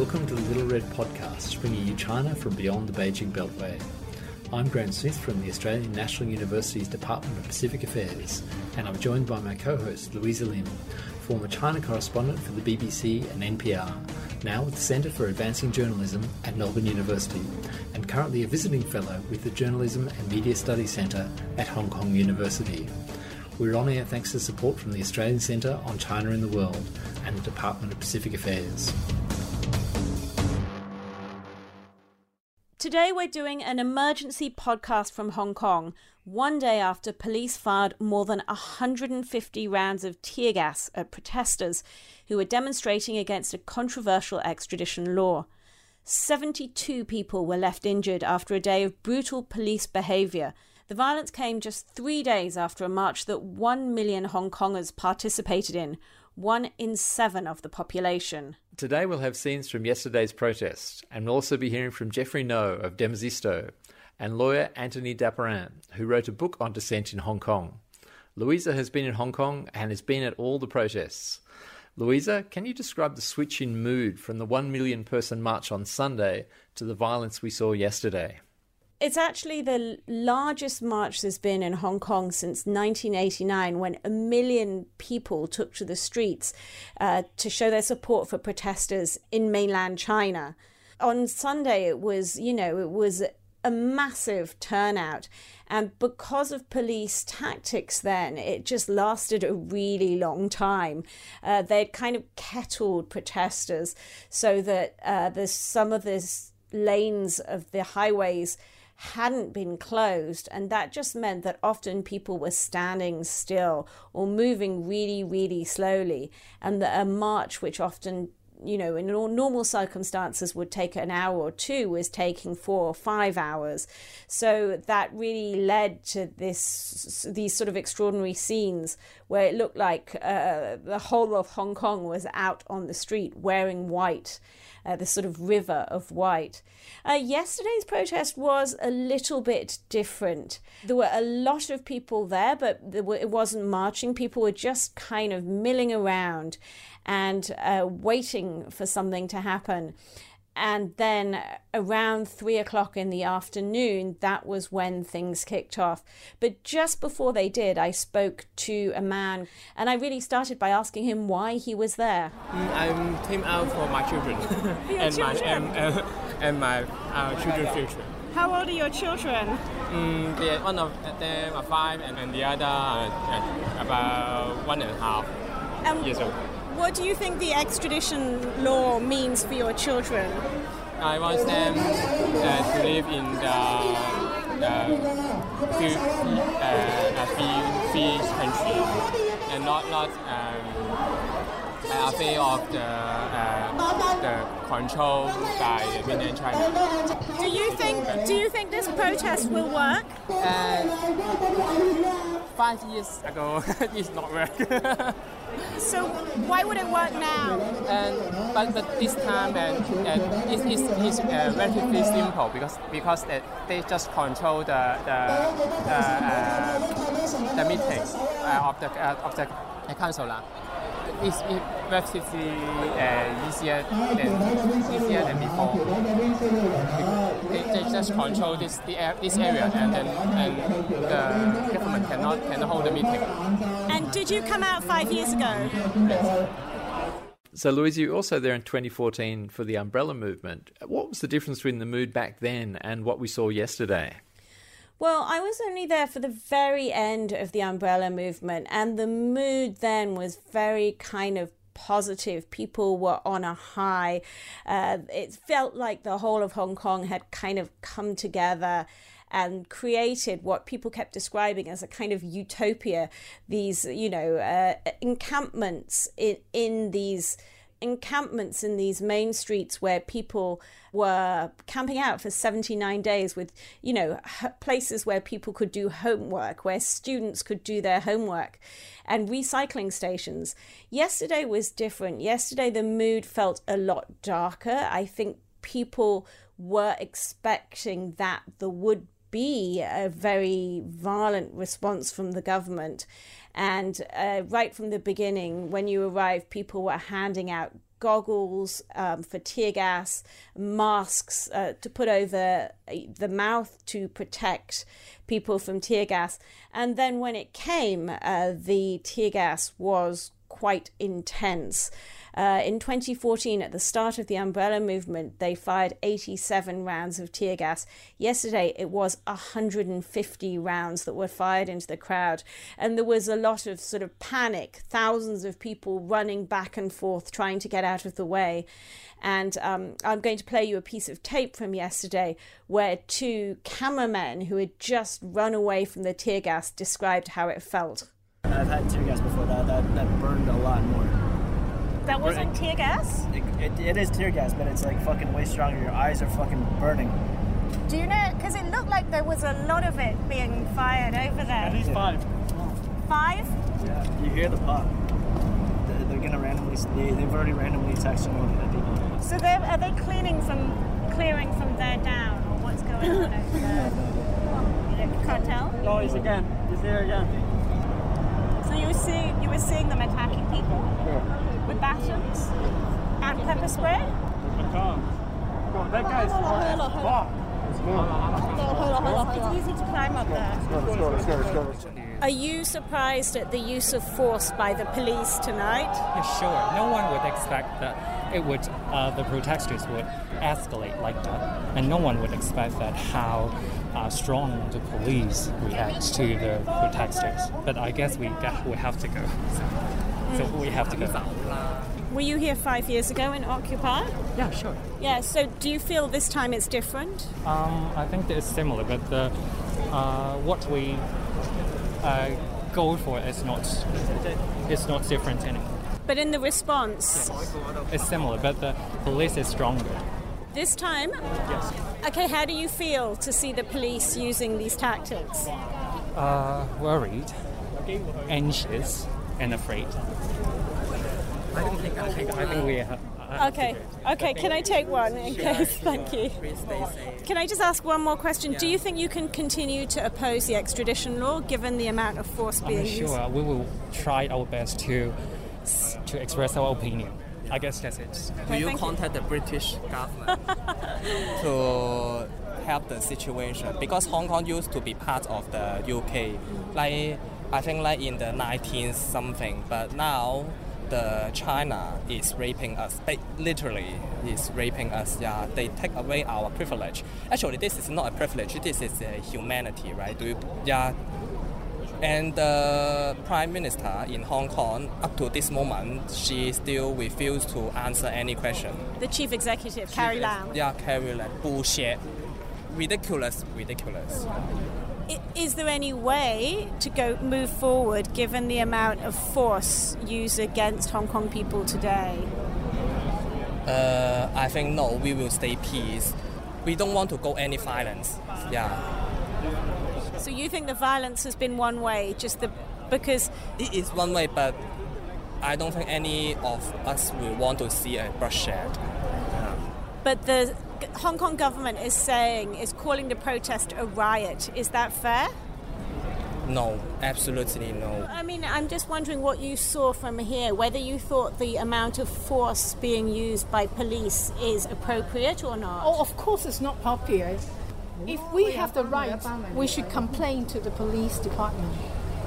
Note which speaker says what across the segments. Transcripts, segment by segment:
Speaker 1: Welcome to the Little Red Podcast, bringing you China from beyond the Beijing Beltway. I'm Graham Smith from the Australian National University's Department of Pacific Affairs, and I'm joined by my co host Louisa Lim, former China correspondent for the BBC and NPR, now with the Centre for Advancing Journalism at Melbourne University, and currently a visiting fellow with the Journalism and Media Studies Centre at Hong Kong University. We're on air thanks to support from the Australian Centre on China in the World and the Department of Pacific Affairs.
Speaker 2: Today, we're doing an emergency podcast from Hong Kong, one day after police fired more than 150 rounds of tear gas at protesters who were demonstrating against a controversial extradition law. 72 people were left injured after a day of brutal police behaviour the violence came just three days after a march that one million Hong Kongers participated in, one in seven of the population.
Speaker 1: Today we'll have scenes from yesterday's protest, and we'll also be hearing from Jeffrey Ngo of Demosisto and lawyer Antony Dapiran, who wrote a book on dissent in Hong Kong. Louisa has been in Hong Kong and has been at all the protests. Louisa, can you describe the switch in mood from the one million person march on Sunday to the violence we saw yesterday?
Speaker 2: It's actually the largest march there's been in Hong Kong since 1989, when a million people took to the streets uh, to show their support for protesters in mainland China. On Sunday, it was, you know, it was a massive turnout. And because of police tactics, then it just lasted a really long time. Uh, they'd kind of kettled protesters so that uh, there's some of this lanes of the highways hadn't been closed. And that just meant that often people were standing still or moving really, really slowly. And that a march, which often you know, in normal circumstances would take an hour or two, was taking four or five hours. So that really led to this these sort of extraordinary scenes where it looked like uh, the whole of Hong Kong was out on the street wearing white uh, this sort of river of white. Uh, yesterday's protest was a little bit different. There were a lot of people there, but were, it wasn't marching. People were just kind of milling around and uh, waiting for something to happen and then around three o'clock in the afternoon, that was when things kicked off. But just before they did, I spoke to a man, and I really started by asking him why he was there.
Speaker 3: I came out for my children, and,
Speaker 2: children?
Speaker 3: My, and, and my uh, children's future.
Speaker 2: How old are your children?
Speaker 3: Mm, one of them are five, and, and the other uh, about one and a half um, years old.
Speaker 2: What do you think the extradition law means for your children?
Speaker 3: I want them uh, to live in the uh, free, uh, free, free country and not not um, afraid of the uh, the control by mainland China.
Speaker 2: Do you think Do you think this protest will work? Uh,
Speaker 3: five years ago, it's not work.
Speaker 2: So why would it work now?
Speaker 3: And but, but this time and, and it, it's, it's uh, relatively simple because because they, they just control the the uh, the meetings uh, of the uh, of the council. It's it relatively uh, easier than easier than before. They, they just control this the, this area and then and the government cannot cannot hold the meeting.
Speaker 2: And did you come out five years ago?
Speaker 1: So, Louise, you were also there in 2014 for the umbrella movement. What was the difference between the mood back then and what we saw yesterday?
Speaker 2: Well, I was only there for the very end of the umbrella movement, and the mood then was very kind of positive. People were on a high. Uh, it felt like the whole of Hong Kong had kind of come together and created what people kept describing as a kind of utopia. These, you know, uh, encampments in in these encampments in these main streets where people were camping out for 79 days with, you know, places where people could do homework, where students could do their homework, and recycling stations. Yesterday was different. Yesterday, the mood felt a lot darker. I think people were expecting that there would be a very violent response from the government. And uh, right from the beginning, when you arrived, people were handing out goggles um, for tear gas, masks uh, to put over uh, the mouth to protect people from tear gas. And then when it came, uh, the tear gas was quite intense. Uh, in 2014, at the start of the umbrella movement, they fired 87 rounds of tear gas. Yesterday, it was 150 rounds that were fired into the crowd. And there was a lot of sort of panic, thousands of people running back and forth trying to get out of the way. And um, I'm going to play you a piece of tape from yesterday where two cameramen who had just run away from the tear gas described how it felt.
Speaker 4: I've had tear gas before that, that, that burned a lot more.
Speaker 2: That wasn't tear gas?
Speaker 4: It, it, it is tear gas, but it's like fucking way stronger. Your eyes are fucking burning.
Speaker 2: Do you know? Because it looked like there was a lot of it being fired over there.
Speaker 4: At least five.
Speaker 2: Five?
Speaker 4: Yeah. You hear the pop. They're, they're gonna randomly. They, they've already randomly attacked so many people.
Speaker 2: So they're, are they cleaning from clearing from there down, or what's going on over there? You can't tell.
Speaker 4: Oh, he's again. He's there again.
Speaker 2: So you were seeing you were seeing them attacking people with batons and pepper spray.
Speaker 4: That guy's fuck.
Speaker 2: It's easy to climb up there. Are you surprised at the use of force by the police tonight?
Speaker 5: Yeah, sure. No one would expect that it would, uh, the protesters would escalate like that, and no one would expect that how uh, strong the police react to the protesters. But I guess we we have to go. So, so we have to go.
Speaker 2: Were you here five years ago in Occupy?
Speaker 5: Yeah, sure.
Speaker 2: Yeah. So do you feel this time it's different?
Speaker 5: Um, I think it's similar, but the, uh, what we uh, go for is not it's not different anymore.
Speaker 2: But in the response,
Speaker 5: It's similar, but the police is stronger.
Speaker 2: this time,
Speaker 5: Yes.
Speaker 2: okay, how do you feel to see the police using these tactics?
Speaker 5: Uh, worried, anxious, and afraid. I don't think. I think. I think we have.
Speaker 2: Uh, okay, okay, can I take one in case? Thank you. Can I just ask one more question? Do you think you can continue to oppose the extradition law given the amount of force being
Speaker 5: I'm
Speaker 2: used?
Speaker 5: sure we will try our best to to express our opinion. I guess that's it.
Speaker 6: Will you
Speaker 2: thank you.
Speaker 6: contact the British government to help the situation? Because Hong Kong used to be part of the UK, like I think like in the 19th something, but now the China is raping us. They literally is raping us. Yeah, they take away our privilege. Actually, this is not a privilege. This is a humanity, right? Do you, yeah. And the Prime Minister in Hong Kong, up to this moment, she still refused to answer any question.
Speaker 2: The chief executive, Carrie Lam.
Speaker 6: Yeah, Carrie Lam. Bullshit. Ridiculous, ridiculous.
Speaker 2: Is there any way to go move forward given the amount of force used against Hong Kong people today?
Speaker 6: Uh, I think no, we will stay peace. We don't want to go any violence. Yeah.
Speaker 2: So you think the violence has been one way, just the because
Speaker 6: It is one way, but I don't think any of us will want to see a bloodshed.
Speaker 2: but the Hong Kong government is saying is calling the protest a riot. Is that fair?
Speaker 6: No, absolutely no.
Speaker 2: I mean, I'm just wondering what you saw from here, whether you thought the amount of force being used by police is appropriate or not.
Speaker 7: Oh, of course, it's not popular. If we have the right, we should complain to the police department.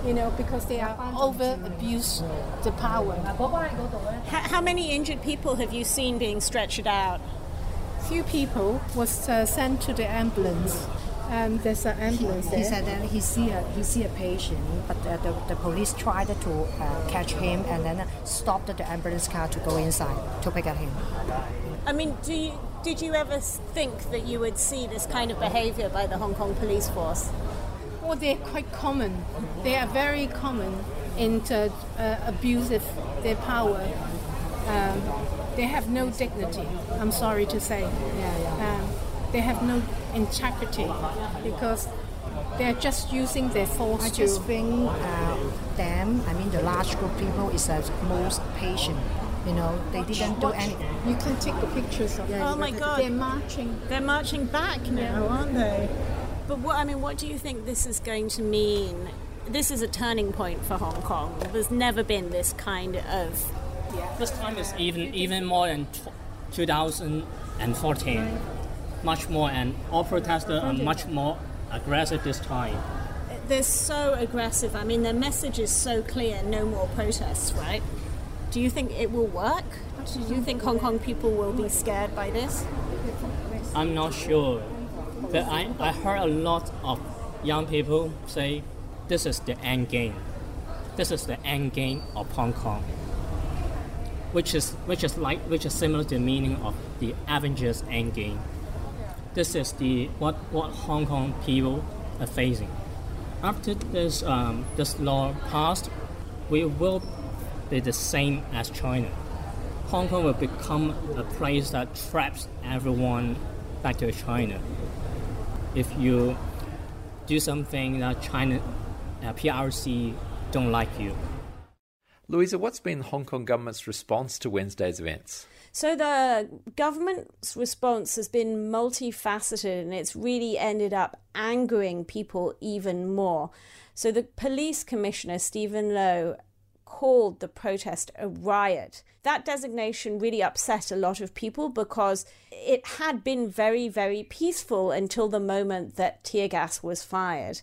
Speaker 7: You know, because they are over abuse the power.
Speaker 2: How, how many injured people have you seen being stretched out?
Speaker 7: Few people was uh, sent to the ambulance. Um, there's an ambulance
Speaker 8: He
Speaker 7: there.
Speaker 8: said that he see a he see a patient, but uh, the, the police tried to uh, catch him and then stopped the ambulance car to go inside to pick up him.
Speaker 2: I mean, do you, did you ever think that you would see this kind of behavior by the Hong Kong police force?
Speaker 7: Well, they're quite common. They are very common in uh, uh, abusive their power. Um, they have no dignity. I'm sorry to say. Yeah, Um, they have no integrity because they're just using their force
Speaker 8: I
Speaker 7: to.
Speaker 8: just think uh, them, I mean the large group people, is the most patient. You know, they didn't do anything.
Speaker 7: You can take the pictures of
Speaker 2: Oh my God.
Speaker 7: They're marching.
Speaker 2: They're marching back now, aren't they? But what I mean, what do you think this is going to mean? This is a turning point for Hong Kong. There's never been this kind of
Speaker 7: Yeah.
Speaker 5: This time is even even more than tw 2014, much more, and all protesters are much more aggressive this time.
Speaker 2: They're so aggressive. I mean, their message is so clear no more protests, right? Do you think it will work? Do you think Hong Kong people will be scared by this?
Speaker 5: I'm not sure. But I, I heard a lot of young people say this is the end game. This is the end game of Hong Kong. Which is which is like which is similar to the meaning of the Avengers end game. This is the what what Hong Kong people are facing. After this um, this law passed, we will be the same as China. Hong Kong will become a place that traps everyone back to China. If you do something that China uh, PRC don't like you.
Speaker 1: Louisa, what's been the Hong Kong government's response to Wednesday's events?
Speaker 2: So the government's response has been multifaceted and it's really ended up angering people even more. So the police commissioner, Stephen Lo, called the protest a riot. That designation really upset a lot of people because it had been very, very peaceful until the moment that tear gas was fired.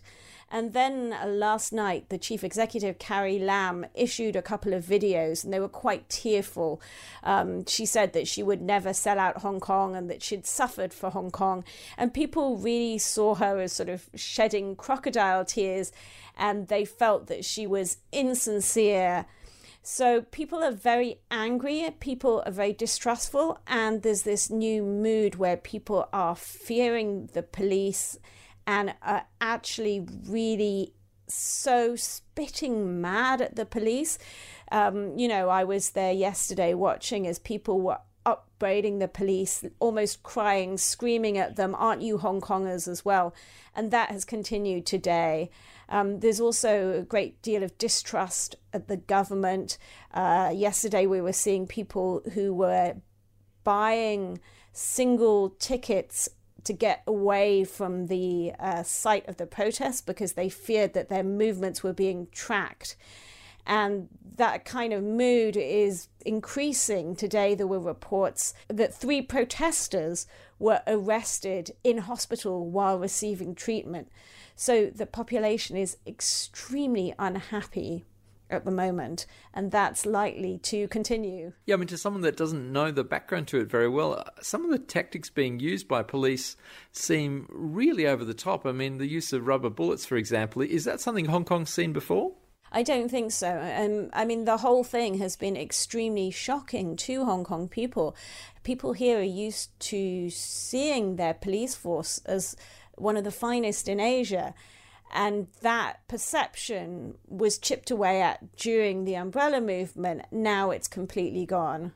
Speaker 2: And then uh, last night, the chief executive, Carrie Lam, issued a couple of videos and they were quite tearful. Um, she said that she would never sell out Hong Kong and that she'd suffered for Hong Kong. And people really saw her as sort of shedding crocodile tears and they felt that she was insincere. So people are very angry, people are very distrustful, and there's this new mood where people are fearing the police and are actually really so spitting mad at the police. Um, you know, I was there yesterday watching as people were upbraiding the police, almost crying, screaming at them, Aren't you Hong Kongers as well? And that has continued today. Um, there's also a great deal of distrust at the government. Uh, yesterday, we were seeing people who were buying single tickets to get away from the uh, site of the protest because they feared that their movements were being tracked. And that kind of mood is increasing. Today, there were reports that three protesters were arrested in hospital while receiving treatment. So the population is extremely unhappy at the moment, and that's likely to continue.
Speaker 1: Yeah, I mean, to someone that doesn't know the background to it very well, uh, some of the tactics being used by police seem really over the top. I mean, the use of rubber bullets, for example, is that something Hong Kong's seen before?
Speaker 2: I don't think so. Um, I mean, the whole thing has been extremely shocking to Hong Kong people. People here are used to seeing their police force as one of the finest in Asia. And that perception was chipped away at during the umbrella movement. Now it's completely gone.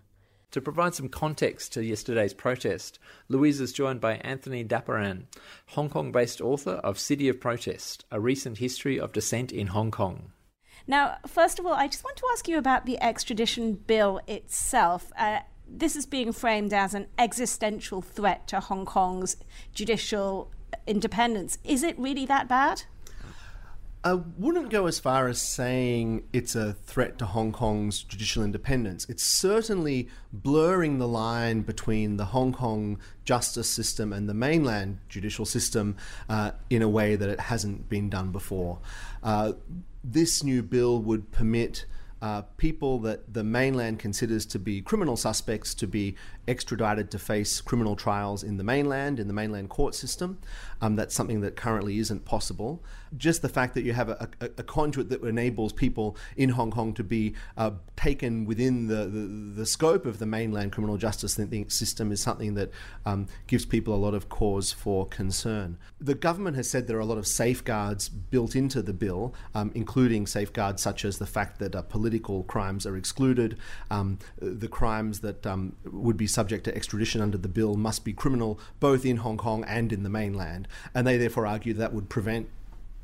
Speaker 1: To provide some context to yesterday's protest, Louise is joined by Antony Dapiran, Hong Kong based author of City of Protest A Recent History of Dissent in Hong Kong.
Speaker 2: Now, first of all, I just want to ask you about the extradition bill itself. Uh, this is being framed as an existential threat to Hong Kong's judicial independence. Is it really that bad?
Speaker 9: I wouldn't go as far as saying it's a threat to Hong Kong's judicial independence. It's certainly blurring the line between the Hong Kong justice system and the mainland judicial system uh, in a way that it hasn't been done before. Uh, this new bill would permit uh, people that the mainland considers to be criminal suspects to be extradited to face criminal trials in the mainland, in the mainland court system. Um, that's something that currently isn't possible. Just the fact that you have a, a, a conduit that enables people in Hong Kong to be uh, taken within the, the, the, scope of the mainland criminal justice system is something that um, gives people a lot of cause for concern. The government has said there are a lot of safeguards built into the bill, um, including safeguards such as the fact that uh, political crimes are excluded, um, the crimes that um, would be subject to extradition under the bill must be criminal both in Hong Kong and in the mainland, and they therefore argue that would prevent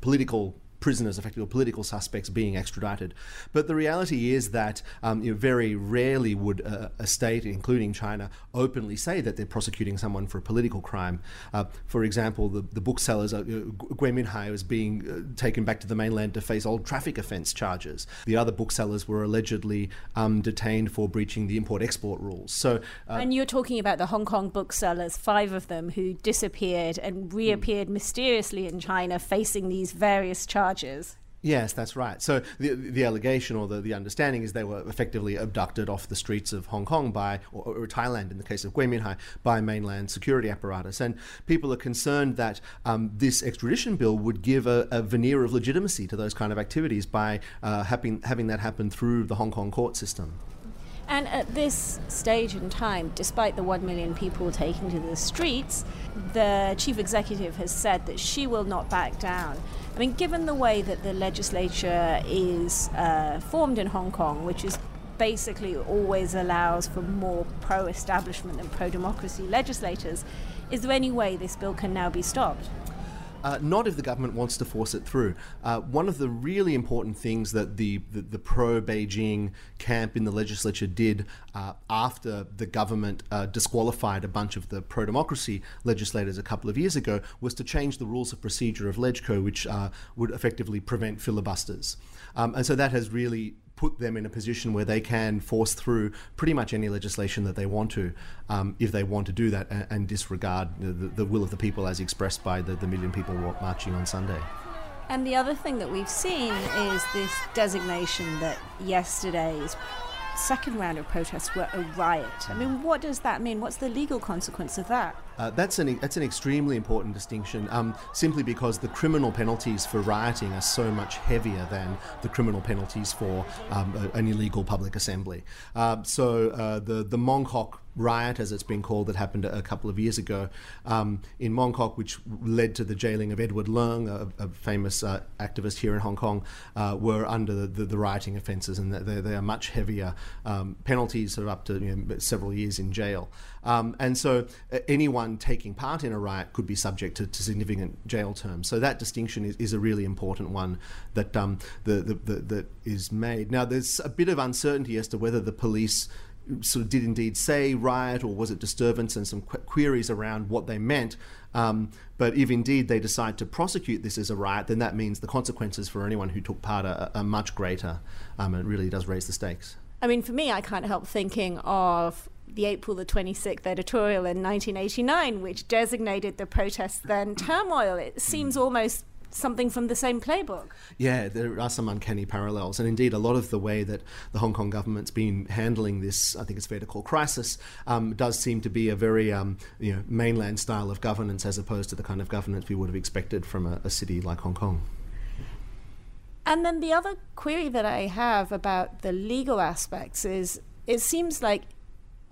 Speaker 9: political prisoners, effectively political suspects, being extradited. But the reality is that um, you know, very rarely would a, a, state, including China, openly say that they're prosecuting someone for a political crime. Uh, for example, the, the booksellers, uh, Gui Minhai was being uh, taken back to the mainland to face old traffic offence charges. The other booksellers were allegedly um, detained for breaching the import-export rules. So,
Speaker 2: uh, and you're talking about the Hong Kong booksellers, five of them who disappeared and reappeared mm. mysteriously in China, facing these various charges.
Speaker 9: Yes, that's right. So the the allegation or the, the understanding is they were effectively abducted off the streets of Hong Kong by, or, or Thailand in the case of Gui Minhai, by mainland security apparatus. And people are concerned that um, this extradition bill would give a, a, veneer of legitimacy to those kind of activities by uh, having, having that happen through the Hong Kong court system.
Speaker 2: And at this stage in time, despite the 1 million people taking to the streets, the chief executive has said that she will not back down. I mean, given the way that the legislature is uh, formed in Hong Kong, which is basically always allows for more pro establishment and pro democracy legislators, is there any way this bill can now be stopped?
Speaker 9: Uh, not if the government wants to force it through. Uh, one of the really important things that the, the, the pro Beijing camp in the legislature did uh, after the government uh, disqualified a bunch of the pro democracy legislators a couple of years ago was to change the rules of procedure of LegCo, which uh, would effectively prevent filibusters. Um, and so that has really put them in a position where they can force through pretty much any legislation that they want to, um, if they want to do that and, and disregard the, the, will of the people as expressed by the, the million people marching on Sunday.
Speaker 2: And the other thing that we've seen is this designation that yesterday's second round of protests were a riot. I mean, what does that mean? What's the legal consequence of that?
Speaker 9: Uh, that's an that's an extremely important distinction. Um, simply because the criminal penalties for rioting are so much heavier than the criminal penalties for um, a, an illegal public assembly. Uh, so uh, the the Mong Kok riot, as it's been called, that happened a couple of years ago um, in Mong Kok, which led to the jailing of Edward Leung, a, a famous uh, activist here in Hong Kong, uh, were under the, the, the, rioting offences, and they, they are much heavier um, penalties, of up to you know, several years in jail. Um, and so uh, anyone taking part in a riot could be subject to, to significant jail terms. So that distinction is, is a really important one that, um, the, the, the, that is made. Now, there's a bit of uncertainty as to whether the police sort of did indeed say riot or was it disturbance and some qu- queries around what they meant. Um, but if indeed they decide to prosecute this as a riot, then that means the consequences for anyone who took part are, are much greater. Um, it really does raise the stakes.
Speaker 2: I mean, for me, I can't help thinking of the April the 26th editorial in 1989, which designated the protests then turmoil. It seems almost something from the same playbook.
Speaker 9: Yeah, there are some uncanny parallels. And indeed, a lot of the way that the Hong Kong government's been handling this, I think it's fair to call crisis, um, does seem to be a very um, you know, mainland style of governance as opposed to the kind of governance we would have expected from a, a city like Hong Kong.
Speaker 2: And then the other query that I have about the legal aspects is it seems like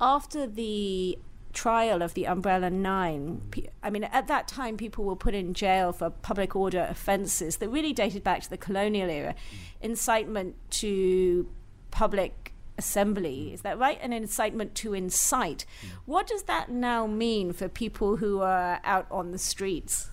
Speaker 2: after the trial of the Umbrella Nine, I mean, at that time, people were put in jail for public order offences that really dated back to the colonial era, mm. incitement to public assembly. Mm. Is that right? An incitement to incite. Mm. What does that now mean for people who are out on the streets?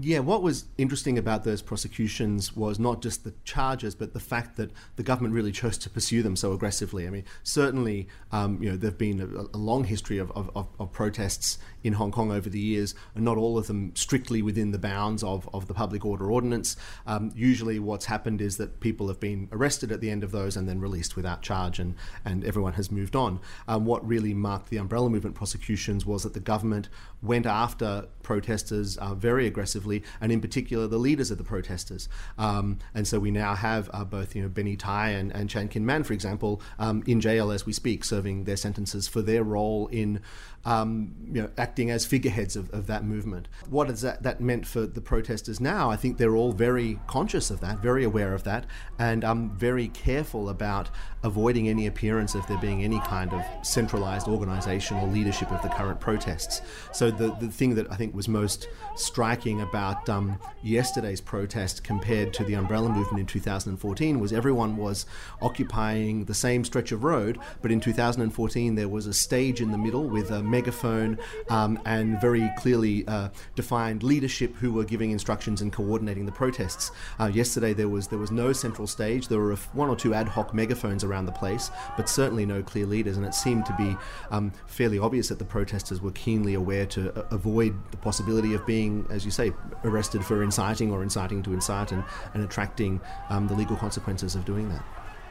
Speaker 9: Yeah, what was interesting about those prosecutions was not just the charges, but the fact that the government really chose to pursue them so aggressively. I mean, certainly, um, you know, there've been a, a long history of, of, of, protests in Hong Kong over the years, and not all of them strictly within the bounds of, of the public order ordinance. Um, usually, what's happened is that people have been arrested at the end of those and then released without charge, and, and everyone has moved on. Um, what really marked the umbrella movement prosecutions was that the government went after protesters uh, very aggressively, and in particular the leaders of the protesters. Um, and so we now have uh, both you know Benny Tai and, and Chan Kin Man, for example, um, in jail as we speak, serving their sentences for their role in um, you know, acting as figureheads of, of that movement. What has that, that meant for the protesters now? I think they're all very conscious of that, very aware of that, and um, very careful about avoiding any appearance of there being any kind of centralized organization or leadership of the current protests. So the, the thing that I think was most striking about um, yesterday's protest compared to the umbrella movement in 2014 was everyone was occupying the same stretch of road, but in 2014 there was a stage in the middle with a megaphone um, and very clearly uh, defined leadership who were giving instructions and coordinating the protests. Uh, yesterday there was there was no central stage. There were one or two ad hoc megaphones around the place, but certainly no clear leaders. And it seemed to be um, fairly obvious that the protesters were keenly aware to uh, avoid the possibility of being, as you say, arrested for inciting or inciting to incite and, and attracting um, the legal consequences of doing that.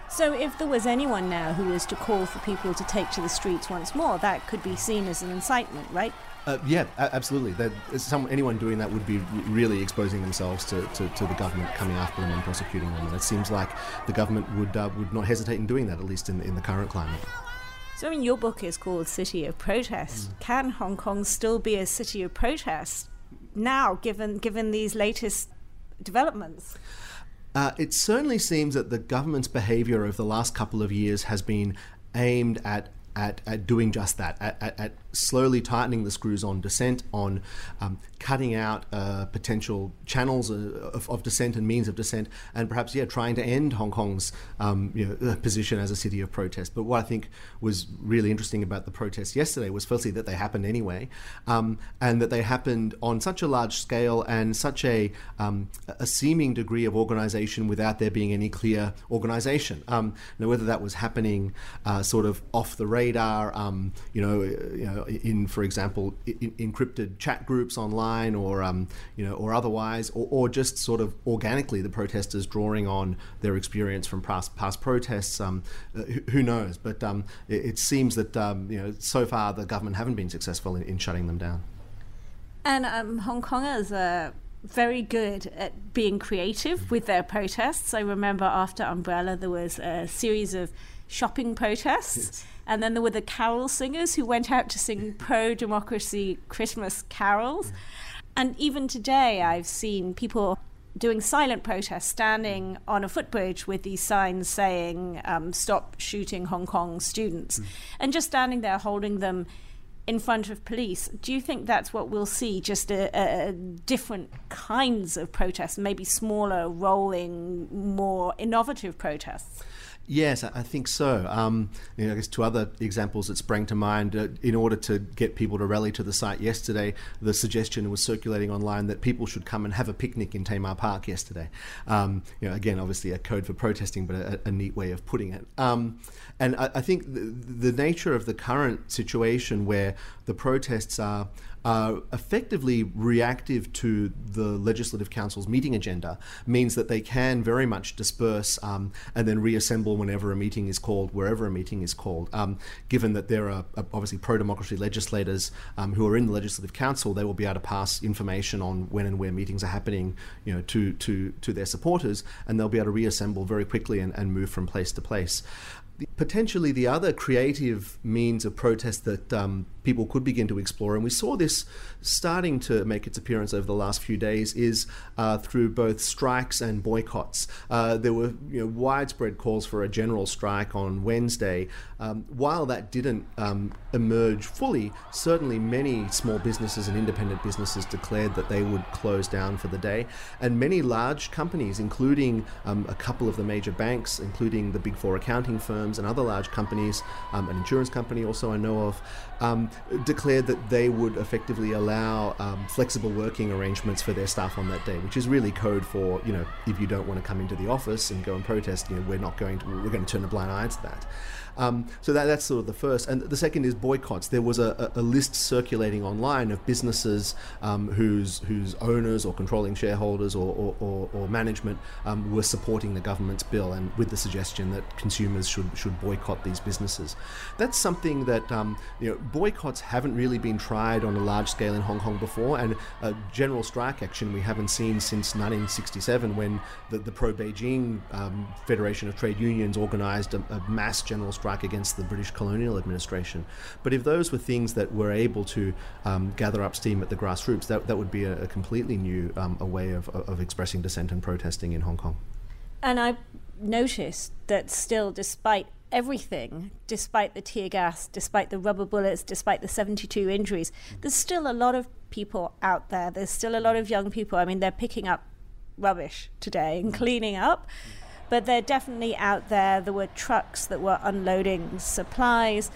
Speaker 2: So, if there was anyone now who was to call for people to take to the streets once more, that could be seen as an incitement, right?
Speaker 9: Uh, yeah, absolutely. That some, anyone doing that would be really exposing themselves to, to, to, the government coming after them and prosecuting them. And it seems like the government would uh, would not hesitate in doing that, at least in, in the current climate.
Speaker 2: So, I mean, your book is called City of Protest. Mm. Can Hong Kong still be a city of protest now, given given these latest developments?
Speaker 9: Uh, it certainly seems that the government's behaviour over the last couple of years has been aimed at at, at doing just that, at, at, at, slowly tightening the screws on dissent, on um, cutting out uh, potential channels of, of, dissent and means of dissent, and perhaps yeah, trying to end Hong Kong's um, you know, position as a city of protest. But what I think was really interesting about the protests yesterday was firstly that they happened anyway, um, and that they happened on such a large scale and such a um, a seeming degree of organisation without there being any clear organisation. Um, now, whether that was happening uh, sort of off the radar, um, you know, you know, in for example, in, encrypted chat groups online or um, you know or otherwise, or, or, just sort of organically the protesters drawing on their experience from past past protests. Um, uh, who, who, knows? But um, it, it, seems that um, you know so far the government haven't been successful in, in shutting them down.
Speaker 2: And um, Hong Kongers are very good at being creative with their protests. I remember after Umbrella, there was a series of shopping protests. Yes. And then there were the carol singers who went out to sing pro democracy Christmas carols. And even today, I've seen people doing silent protests, standing on a footbridge with these signs saying, um, Stop shooting Hong Kong students, mm. and just standing there holding them in front of police. Do you think that's what we'll see? Just a, a different kinds of protests, maybe smaller, rolling, more innovative protests?
Speaker 9: Yes, I think so. Um, you know, I guess two other examples that sprang to mind. Uh, in order to get people to rally to the site yesterday, the suggestion was circulating online that people should come and have a picnic in Tamar Park yesterday. Um, you know, again, obviously a code for protesting, but a, a neat way of putting it. Um, and I, I think the, the, nature of the current situation where the protests are are effectively reactive to the Legislative Council's meeting agenda means that they can very much disperse um, and then reassemble whenever a meeting is called, wherever a meeting is called. Um, given that there are uh, obviously pro democracy legislators um, who are in the Legislative Council, they will be able to pass information on when and where meetings are happening you know, to, to, to their supporters, and they'll be able to reassemble very quickly and, and move from place to place potentially the other creative means of protest that um, people could begin to explore, and we saw this starting to make its appearance over the last few days, is uh, through both strikes and boycotts. Uh, there were you know, widespread calls for a general strike on Wednesday. Um, while that didn't um, emerge fully, certainly many small businesses and independent businesses declared that they would close down for the day, and many large companies, including um, a couple of the major banks, including the big four accounting firms firms and other large companies, um, an insurance company also I know of, um, declared that they would effectively allow um, flexible working arrangements for their staff on that day, which is really code for you know if you don't want to come into the office and go and protest, you know we're not going to we're going to turn a blind eye to that. Um, so that, that's sort of the first. And the second is boycotts. There was a, a list circulating online of businesses um, whose, whose owners or controlling shareholders or, or, or, or management um, were supporting the government's bill and with the suggestion that consumers should, should boycott these businesses. That's something that um, you know, boycotts haven't really been tried on a large scale in Hong Kong before, and a general strike action we haven't seen since 1967 when the, the pro Beijing um, Federation of Trade Unions organized a, a mass general strike strike against the British colonial administration. But if those were things that were able to um, gather up steam at the grassroots, that, that would be a, a completely new um, a way of, of expressing dissent and protesting in Hong Kong.
Speaker 2: And I noticed that still, despite everything, despite the tear gas, despite the rubber bullets, despite the 72 injuries, there's still a lot of people out there. There's still a lot of young people. I mean, they're picking up rubbish today and cleaning up but they're definitely out there. There were trucks that were unloading supplies.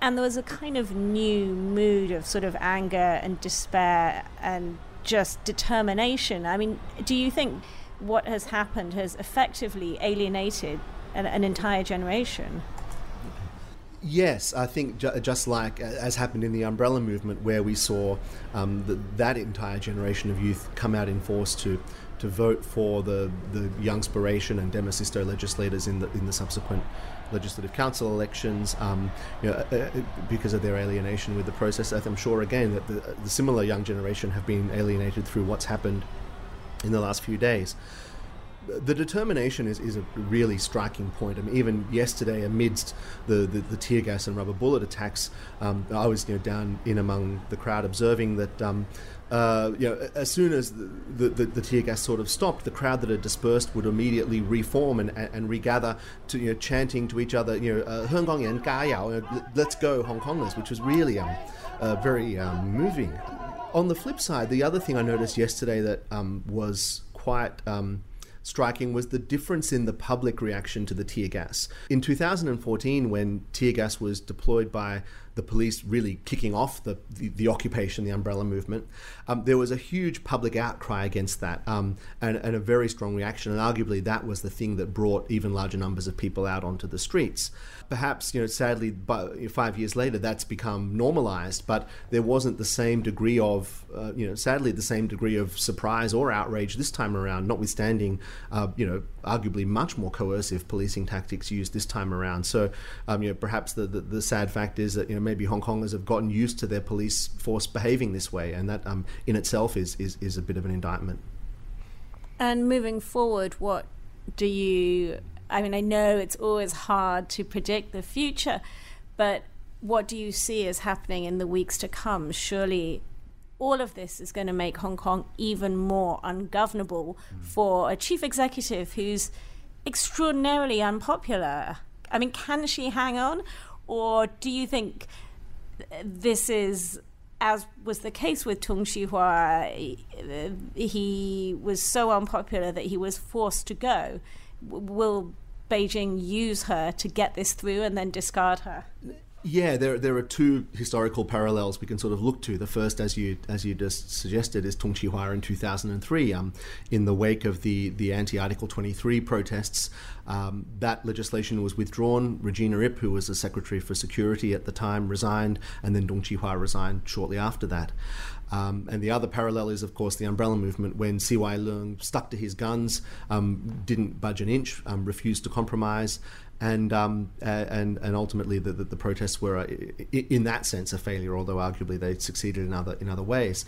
Speaker 2: and there was a kind of new mood of sort of anger and despair and just determination. I mean, do you think what has happened has effectively alienated an, an entire generation?
Speaker 9: Yes, I think ju- just like as happened in the umbrella movement, where we saw um, the, that entire generation of youth come out in force to to vote for the the Youngspiration and Demosisto legislators in the in the subsequent legislative council elections, um, you know, uh, uh, because of their alienation with the process. I'm sure again that the, the similar young generation have been alienated through what's happened in the last few days the determination is, is a really striking point. I mean, even yesterday, amidst the, the, the tear gas and rubber bullet attacks, um, I was you know down in among the crowd observing that. Um, uh, you know, as soon as the, the, the, tear gas sort of stopped, the crowd that had dispersed would immediately reform and, and, and regather to you know chanting to each other, you know, uh, "Hong Kong Yan Ga let's go Hong Kongers," which was really um, uh, very um, moving. On the flip side, the other thing I noticed yesterday that um, was quite um, striking was the difference in the public reaction to the tear gas. In 2014, when tear gas was deployed by the police really kicking off the, the, the occupation, the umbrella movement, um, there was a huge public outcry against that um, and, and, a very strong reaction. And arguably, that was the thing that brought even larger numbers of people out onto the streets. Perhaps, you know, sadly, five years later, that's become normalized, but there wasn't the same degree of, uh, you know, sadly, the same degree of surprise or outrage this time around, notwithstanding, uh, you know, arguably much more coercive policing tactics used this time around. So, um, you know, perhaps the, the, the sad fact is that, you know, maybe Hong Kongers have gotten used to their police force behaving this way, and that um, in itself is, is, is a bit of an indictment.
Speaker 2: And moving forward, what do you? I mean, I know it's always hard to predict the future, but what do you see as happening in the weeks to come? Surely all of this is going to make Hong Kong even more ungovernable mm. for a chief executive who's extraordinarily unpopular. I mean, can she hang on? Or do you think this is as was the case with Tung Chee-hwa, he was so unpopular that he was forced to go. Will Beijing use her to get this through and then discard her?
Speaker 9: Yeah, there, there are two historical parallels we can sort of look to. The first, as you as you just suggested, is Tung Chee-hwa in 2003. Um, in the wake of the, the anti-Article 23 protests, um, that legislation was withdrawn. Regina Ip, who was the Secretary for Security at the time, resigned, and then Tung Chee-hwa resigned shortly after that. Um, and the other parallel is, of course, the umbrella movement when CY Leung stuck to his guns, um, didn't budge an inch, um, refused to compromise, and um, and and ultimately the, the, the protests were, uh, in that sense, a failure. Although arguably they succeeded in other in other ways.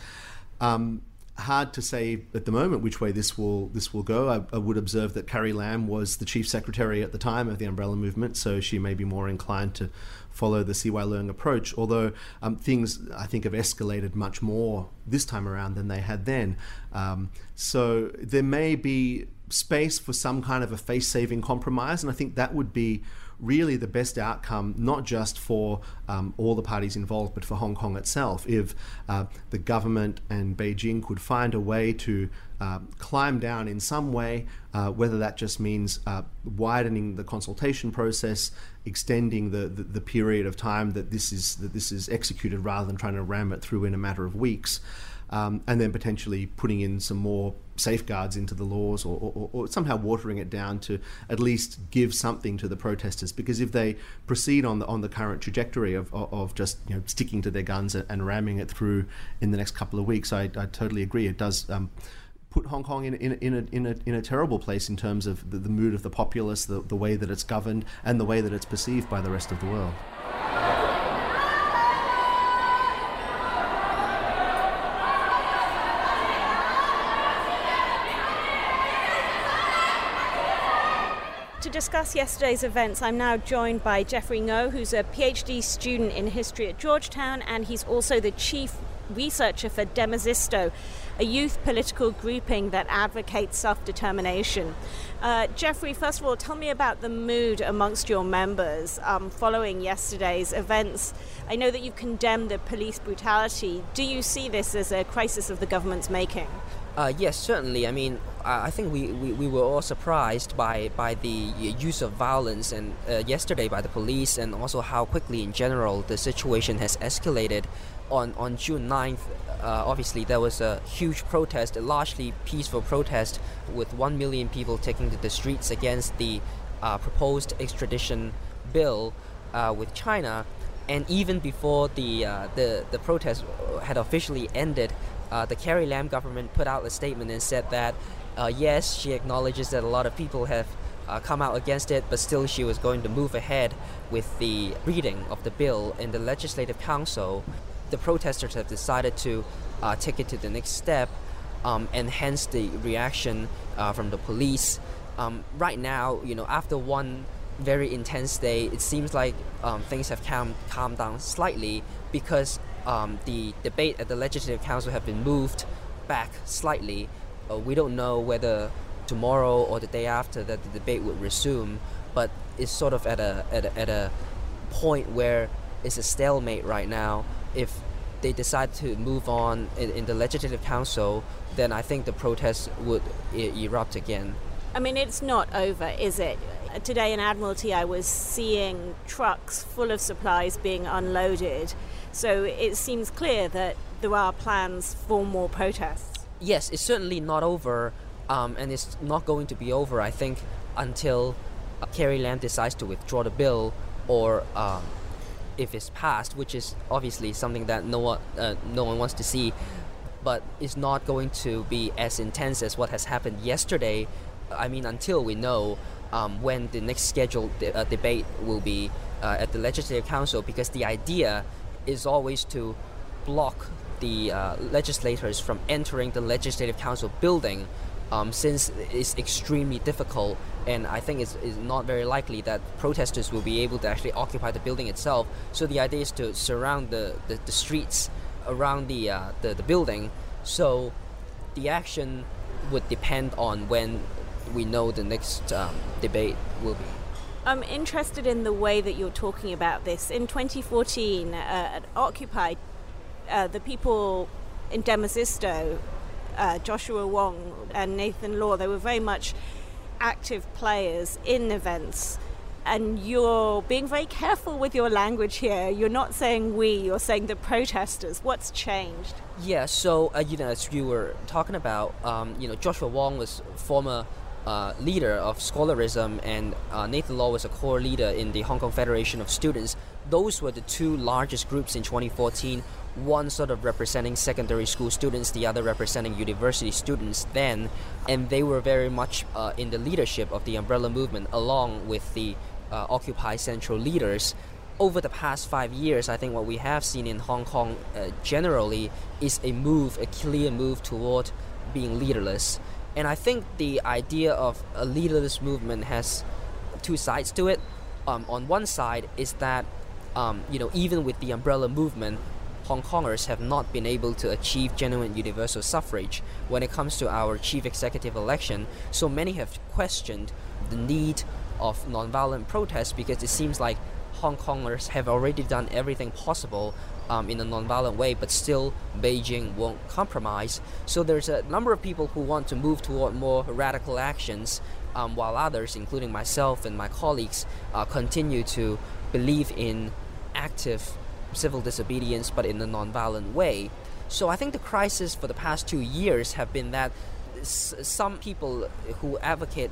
Speaker 9: Um, hard to say at the moment which way this will this will go. I, I, would observe that Carrie Lam was the chief secretary at the time of the Umbrella Movement, so she may be more inclined to follow the CY Leung approach. Although um, things I think have escalated much more this time around than they had then, um, so there may be space for some kind of a face-saving compromise, and I think that would be really the best outcome, not just for um, all the parties involved, but for Hong Kong itself, if uh, the government and Beijing could find a way to uh, climb down in some way, uh, whether that just means uh, widening the consultation process, extending the, the, the, period of time that this is that this is executed, rather than trying to ram it through in a matter of weeks um, and then potentially putting in some more safeguards into the laws or, or, or, somehow watering it down to at least give something to the protesters. Because if they proceed on the on the current trajectory of, of, just you know sticking to their guns and, and, ramming it through in the next couple of weeks I, I totally agree. It does um, put Hong Kong in, in, in, a, in, a, in a terrible place in terms of the, the mood of the populace the, the way that it's governed and the way that it's perceived by the rest of the world
Speaker 2: discuss yesterday's events, I'm now joined by Jeffrey Ngo, who's a PhD student in history at Georgetown, and he's also the chief researcher for Demosisto, a youth political grouping that advocates self determination. Uh, Jeffrey, first of all, tell me about the mood amongst your members um, following yesterday's events. I know that you condemned the police brutality. Do you see this as a crisis of the government's making?
Speaker 10: Uh, yes, certainly. I mean, I think we, we, we were all surprised by, by the use of violence and uh, yesterday by the police and also how quickly in general the situation has escalated. On, on June 9th, uh, obviously there was a huge protest, a largely peaceful protest with 1 million people taking to the streets against the uh, proposed extradition bill uh, with China. And even before the, uh, the, the protest had officially ended, uh, the Carrie Lam government put out a statement and said that uh, yes, she acknowledges that a lot of people have uh, come out against it, but still she was going to move ahead with the reading of the bill in the Legislative Council. The protesters have decided to uh, take it to the next step, um, and hence the reaction uh, from the police. Um, right now, you know, after one very intense day, it seems like um, things have calmed, calmed down slightly because um, the debate at the Legislative Council have been moved back slightly. Uh, we don't know whether tomorrow or the day after that the debate would resume, but it's sort of at a, at a, at a point where it's a stalemate right now. If they decide to move on in, in the Legislative Council, then I think the protests would e- erupt again.
Speaker 2: I mean, it's not over, is it? Today in Admiralty, I was seeing trucks full of supplies being unloaded so it seems clear that there are plans for more protests.
Speaker 10: Yes, it's certainly not over, um, and it's not going to be over, I think, until uh, Carrie Lam decides to withdraw the bill or um, if it's passed, which is obviously something that no one, uh, no one wants to see, but it's not going to be as intense as what has happened yesterday. I mean, until we know um, when the next scheduled de- uh, debate will be uh, at the Legislative Council, because the idea is always to block the uh, legislators from entering the Legislative Council building um, since it's extremely difficult and I think it's, it's, not very likely that protesters will be able to actually occupy the building itself. So the idea is to surround the, the, the streets around the, uh, the, the building. So the action would depend on when we know the next um, debate will be.
Speaker 2: I'm interested in the way that you're talking about this. In 2014, uh, at Occupy, uh, the people in Demosisto, uh, Joshua Wong and Nathan Law, they were very much active players in events. And you're being very careful with your language here. You're not saying we, you're saying the protesters. What's changed?
Speaker 10: Yeah, so, uh, you know, as you were talking about, um, you know, Joshua Wong was former uh, leader of scholarism, and uh, Nathan Law was a core leader in the Hong Kong Federation of Students. Those were the two largest groups in 2014. One sort of representing secondary school students, the other representing university students then, and they were very much uh, in the leadership of the umbrella movement along with the uh, Occupy Central leaders over the past five years, I think what we have seen in Hong Kong uh, generally is a move, a clear move toward being leaderless. And I think the idea of a leaderless movement has two sides to it. Um, on one side is that um, you know even with the umbrella movement, Hong Kongers have not been able to achieve genuine universal suffrage when it comes to our chief executive election. So many have questioned the need of nonviolent protest because it seems like Hong Kongers have already done everything possible um, in a nonviolent way, but still Beijing won't compromise. So there's a number of people who want to move toward more radical actions, um, while others, including myself and my colleagues, uh, continue to believe in active civil disobedience, but in a nonviolent way. So I think the crisis for the past two years have been that some people who advocate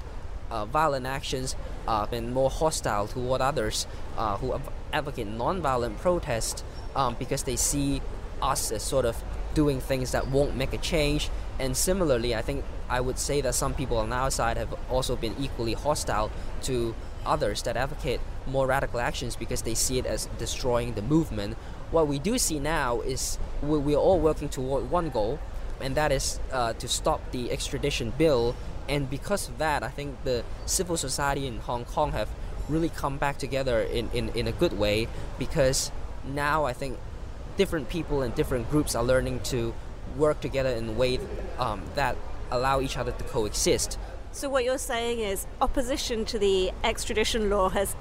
Speaker 10: uh, violent actions uh, been more hostile toward others uh, who advocate nonviolent protest um, because they see us as sort of doing things that won't make a change. And similarly, I think I would say that some people on our side have also been equally hostile to others that advocate more radical actions because they see it as destroying the movement. What we do see now is we're all working toward one goal, and that is uh, to stop the extradition bill. And because of that, I think the civil society in Hong Kong have really come back together in, in, in a good way because now I think different people and different groups are learning to work together in a way um, that allow each other to coexist.
Speaker 2: So what you're saying is opposition to the extradition law has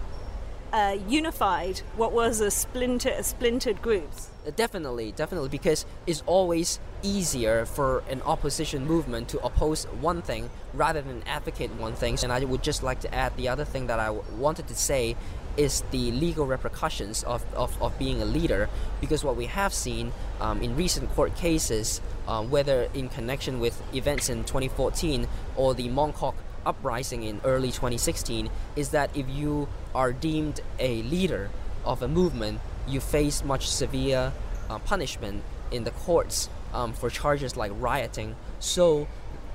Speaker 2: uh, unified what was a splinter, a splintered groups.
Speaker 10: Definitely, definitely, because it's always easier for an opposition movement to oppose one thing rather than advocate one thing. And I would just like to add the other thing that I wanted to say is the legal repercussions of, of, of being a leader. Because what we have seen um, in recent court cases, um, whether in connection with events in 2014 or the Mong Kok uprising in early 2016, is that if you are deemed a leader of a movement, you face much severe uh, punishment in the courts um, for charges like rioting. So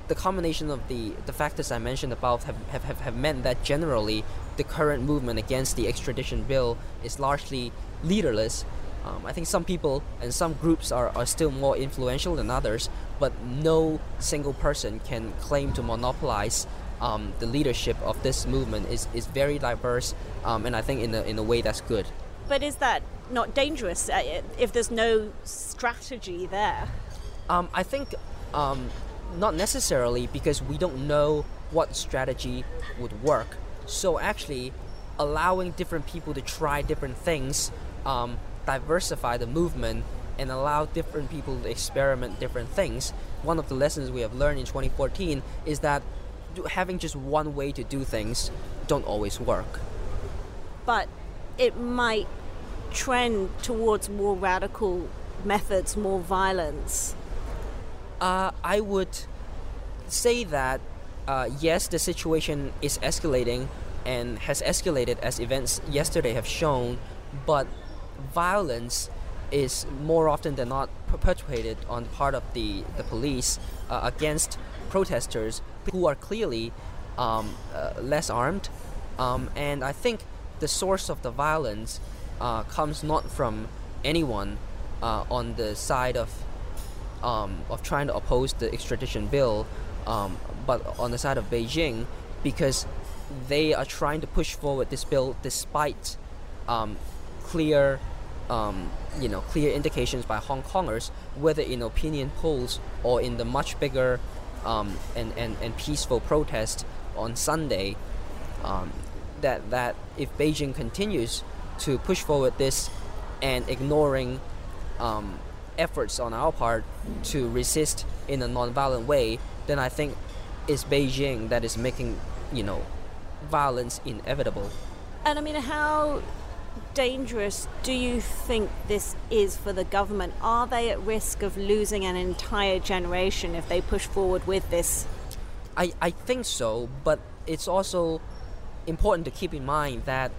Speaker 10: the combination of the, the factors I mentioned above have, have, have, have meant that generally the current movement against the extradition bill is largely leaderless. Um, I think some people and some groups are, are still more influential than others, but no single person can claim to monopolize um, the leadership of this movement. is is very diverse, um, and I think in a, in a way that's good.
Speaker 2: But is that not dangerous uh, if there's no strategy there?
Speaker 10: Um, I think um, not necessarily because we don't know what strategy would work. So actually, allowing different people to try different things, um, diversify the movement, and allow different people to experiment different things. One of the lessons we have learned in 2014 is that having just one way to do things don't always work.
Speaker 2: But it might trend towards more radical methods, more violence.
Speaker 10: Uh, I would say that uh, yes, the situation is escalating and has escalated as events yesterday have shown, but violence is more often than not perpetuated on the part of the, the police uh, against protesters who are clearly um, uh, less armed. Um, and I think the source of the violence uh, comes not from anyone uh, on the side of um, of trying to oppose the extradition bill, um, but on the side of Beijing, because they are trying to push forward this bill despite um, clear, um, you know, clear indications by Hong Kongers, whether in opinion polls or in the much bigger um, and, and, and peaceful protest on Sunday, um, that that if Beijing continues to push forward this and ignoring um, efforts on our part to resist in a non-violent way, then I think it's Beijing that is making, you know, violence inevitable.
Speaker 2: And I mean, how dangerous do you think this is for the government? Are they at risk of losing an entire generation if they push forward with this?
Speaker 10: I, I think so, but it's also important to keep in mind that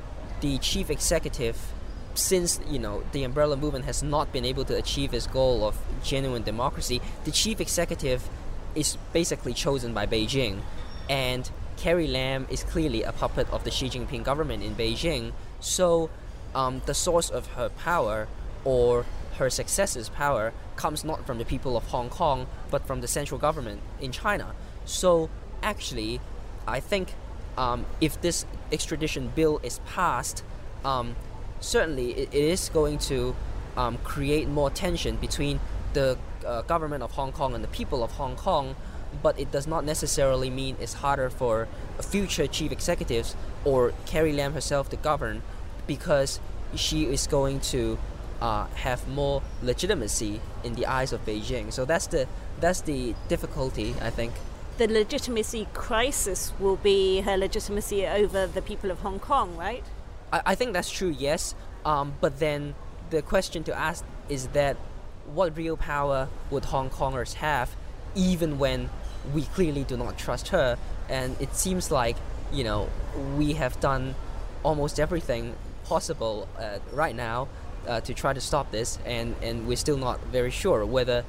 Speaker 10: the chief executive since you know the umbrella movement has not been able to achieve its goal of genuine democracy, the chief executive is basically chosen by Beijing, and Carrie Lam is clearly a puppet of the Xi Jinping government in Beijing. So, um, the source of her power or her successor's power comes not from the people of Hong Kong, but from the central government in China. So, actually, I think um, if this extradition bill is passed, um, certainly it, is going to um, create more tension between the uh, government of Hong Kong and the people of Hong Kong, but it does not necessarily mean it's harder for future chief executives or Carrie Lam herself to govern because she is going to uh, have more legitimacy in the eyes of Beijing. So that's the that's the difficulty, I think.
Speaker 2: The legitimacy crisis will be her legitimacy over the people of Hong Kong, right?
Speaker 10: I, I think that's true, yes. Um, but then the question to ask is that what real power would Hong Kongers have even when we clearly do not trust her? And it seems like, you know, we have done almost everything possible uh, right now uh, to try to stop this, and, and we're still not very sure whether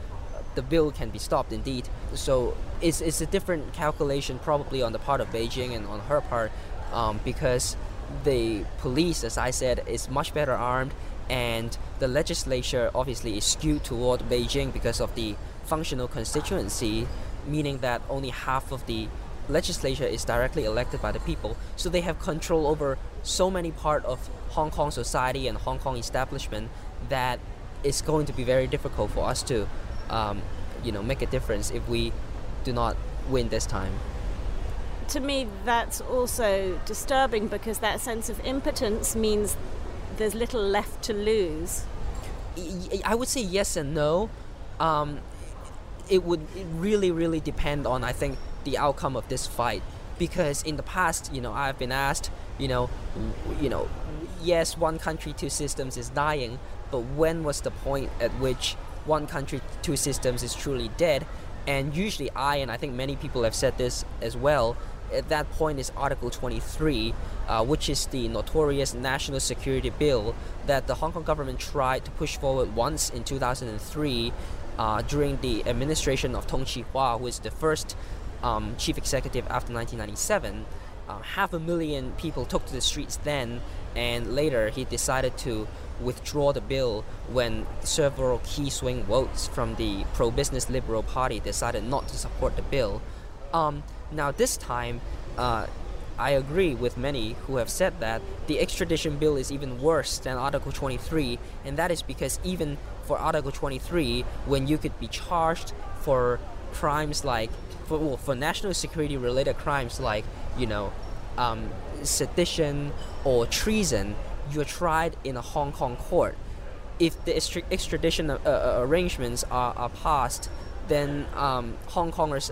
Speaker 10: the bill can be stopped indeed. So it's, it's a different calculation probably on the part of Beijing and on her part um, because the police, as I said, is much better armed, and the legislature obviously is skewed toward Beijing because of the functional constituency, meaning that only half of the legislature is directly elected by the people. So they have control over so many part of Hong Kong society and Hong Kong establishment that it's going to be very difficult for us to, um, you know, make a difference if we do not win this time
Speaker 2: to me, that's also disturbing because that sense of impotence means there's little left to lose.
Speaker 10: I would say yes and no. Um, it would really, really depend on, I think, the outcome of this fight. Because in the past, you know, I've been asked, you know, you know, yes, one country, two systems is dying, but when was the point at which one country, two systems is truly dead? And usually, I and I think many people have said this as well. At that point is Article 23, uh, which is the notorious national security bill that the Hong Kong government tried to push forward once in 2003 uh, during the administration of Tung Chee Hwa, who is the first um, chief executive after 1997. Uh, half a million people took to the streets then, and later he decided to withdraw the bill when several key swing votes from the pro business Liberal Party decided not to support the bill. Um, now, this time, uh, I agree with many who have said that the extradition bill is even worse than Article 23, and that is because even for Article 23, when you could be charged for crimes like for, well, for national security related crimes like you know um, sedition or treason, you're tried in a Hong Kong court. If the extradition uh, uh, arrangements are, are passed, then um, Hong Kongers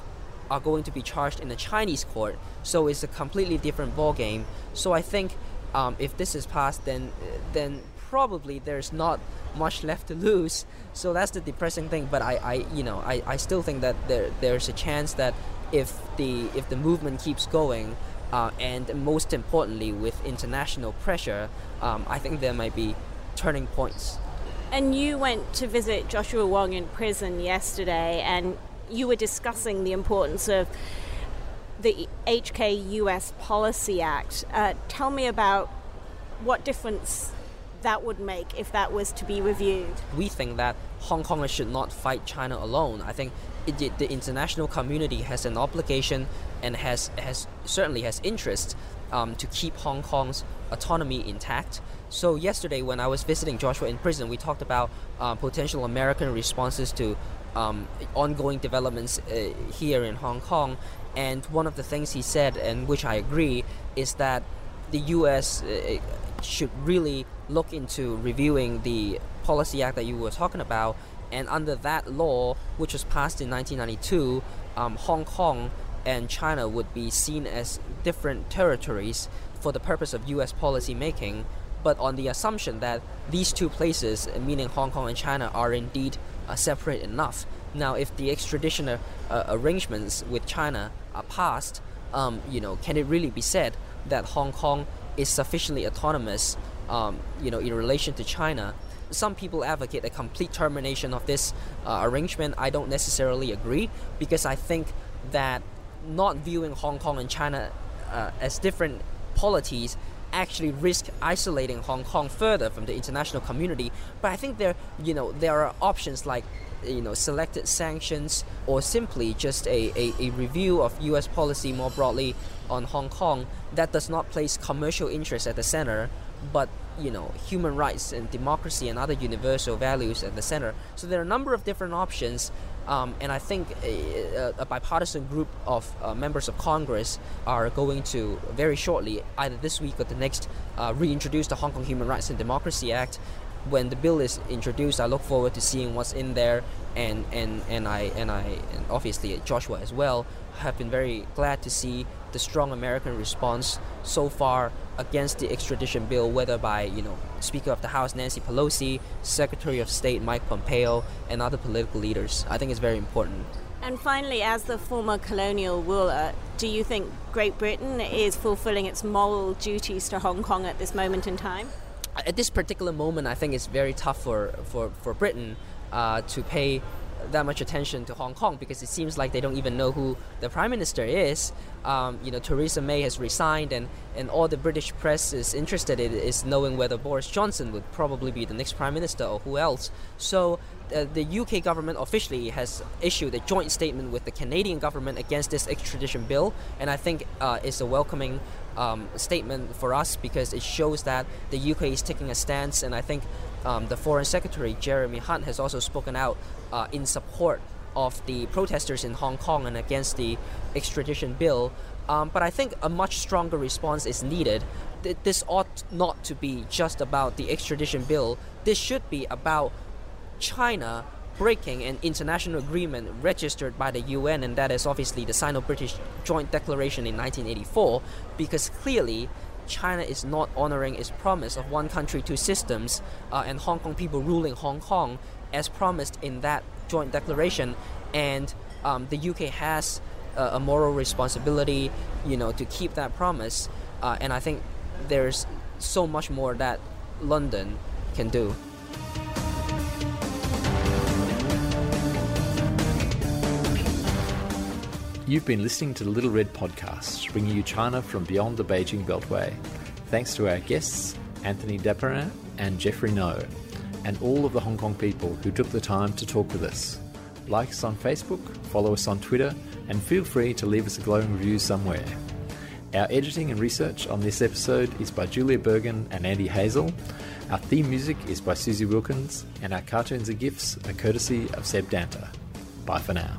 Speaker 10: are going to be charged in a Chinese court. So it's a completely different ballgame. So I think um, if this is passed, then then probably there's not much left to lose. So that's the depressing thing. But I, I you know, I, I still think that there there's a chance that if the if the movement keeps going, uh, and most importantly with international pressure, um, I think there might be turning points.
Speaker 2: And you went to visit Joshua Wong in prison yesterday, and you were discussing the importance of the HK US Policy Act. Uh, tell me about what difference that would make if that was to be reviewed.
Speaker 10: We think that Hong Kong should not fight China alone. I think it, the international community has an obligation and has, has certainly has interest um, to keep Hong Kong's autonomy intact. So yesterday, when I was visiting Joshua in prison, we talked about uh, potential American responses to um, ongoing developments uh, here in Hong Kong. And one of the things he said, and which I agree, is that the U.S. Uh, should really look into reviewing the policy act that you were talking about. And under that law, which was passed in 1992, um, Hong Kong and China would be seen as different territories for the purpose of U.S. policy making, but on the assumption that these two places, meaning Hong Kong and China, are indeed uh, separate enough. Now, if the extradition uh, arrangements with China are passed, um, you know, can it really be said that Hong Kong is sufficiently autonomous, um, you know, in relation to China? Some people advocate a complete termination of this uh, arrangement. I don't necessarily agree because I think that not viewing Hong Kong and China uh, as different polities actually risk isolating Hong Kong further from the international community. But I think there, you know, there are options like you know selected sanctions or simply just a, a, a, review of US policy more broadly on Hong Kong that does not place commercial interests at the center but you know human rights and democracy and other universal values at the center so there are a number of different options um, and I think a, a bipartisan group of uh, members of Congress are going to very shortly, either this week or the next, uh, reintroduce the Hong Kong Human Rights and Democracy Act. When the bill is introduced, I look forward to seeing what's in there, and and, and I and I and obviously Joshua as well have been very glad to see the strong American response so far against the extradition bill, whether by you know Speaker of the House Nancy Pelosi, Secretary of State Mike Pompeo, and other political leaders. I think it's very important.
Speaker 2: And finally, as the former colonial ruler, do you think Great Britain is fulfilling its moral duties to Hong Kong at this moment in time?
Speaker 10: At this particular moment, I think it's very tough for, for, for Britain uh, to pay that much attention to Hong Kong because it seems like they don't even know who the prime minister is. Um, you know, Theresa May has resigned, and, and all the British press is interested in is knowing whether Boris Johnson would probably be the next prime minister or who else. So uh, the UK government officially has issued a joint statement with the Canadian government against this extradition bill, and I think uh, it's a welcoming um, statement for us because it shows that the UK is taking a stance, and I think um, the Foreign Secretary Jeremy Hunt has also spoken out uh, in support of the protesters in Hong Kong and against the extradition bill. Um, but I think a much stronger response is needed. Th- this ought not to be just about the extradition bill. This should be about China breaking an international agreement registered by the UN, and that is obviously the Sino British Joint Declaration in 1984, because clearly China is not honoring its promise of one country, two systems, uh, and Hong Kong people ruling Hong Kong as promised in that joint declaration. And um, the UK has uh, a moral responsibility, you know, to keep that promise. Uh, and I think there's so much more that London can do.
Speaker 1: You've been listening to the Little Red Podcast, bringing you China from beyond the Beijing Beltway. Thanks to our guests, Antony Dapiran and Jeffrey Ngo, and all of the Hong Kong people who took the time to talk with us. Like us on Facebook, follow us on Twitter, and feel free to leave us a glowing review somewhere. Our editing and research on this episode is by Julia Bergen and Andy Hazel. Our theme music is by Susie Wilkins, and our cartoons and gifs are courtesy of Seb Danta. Bye for now.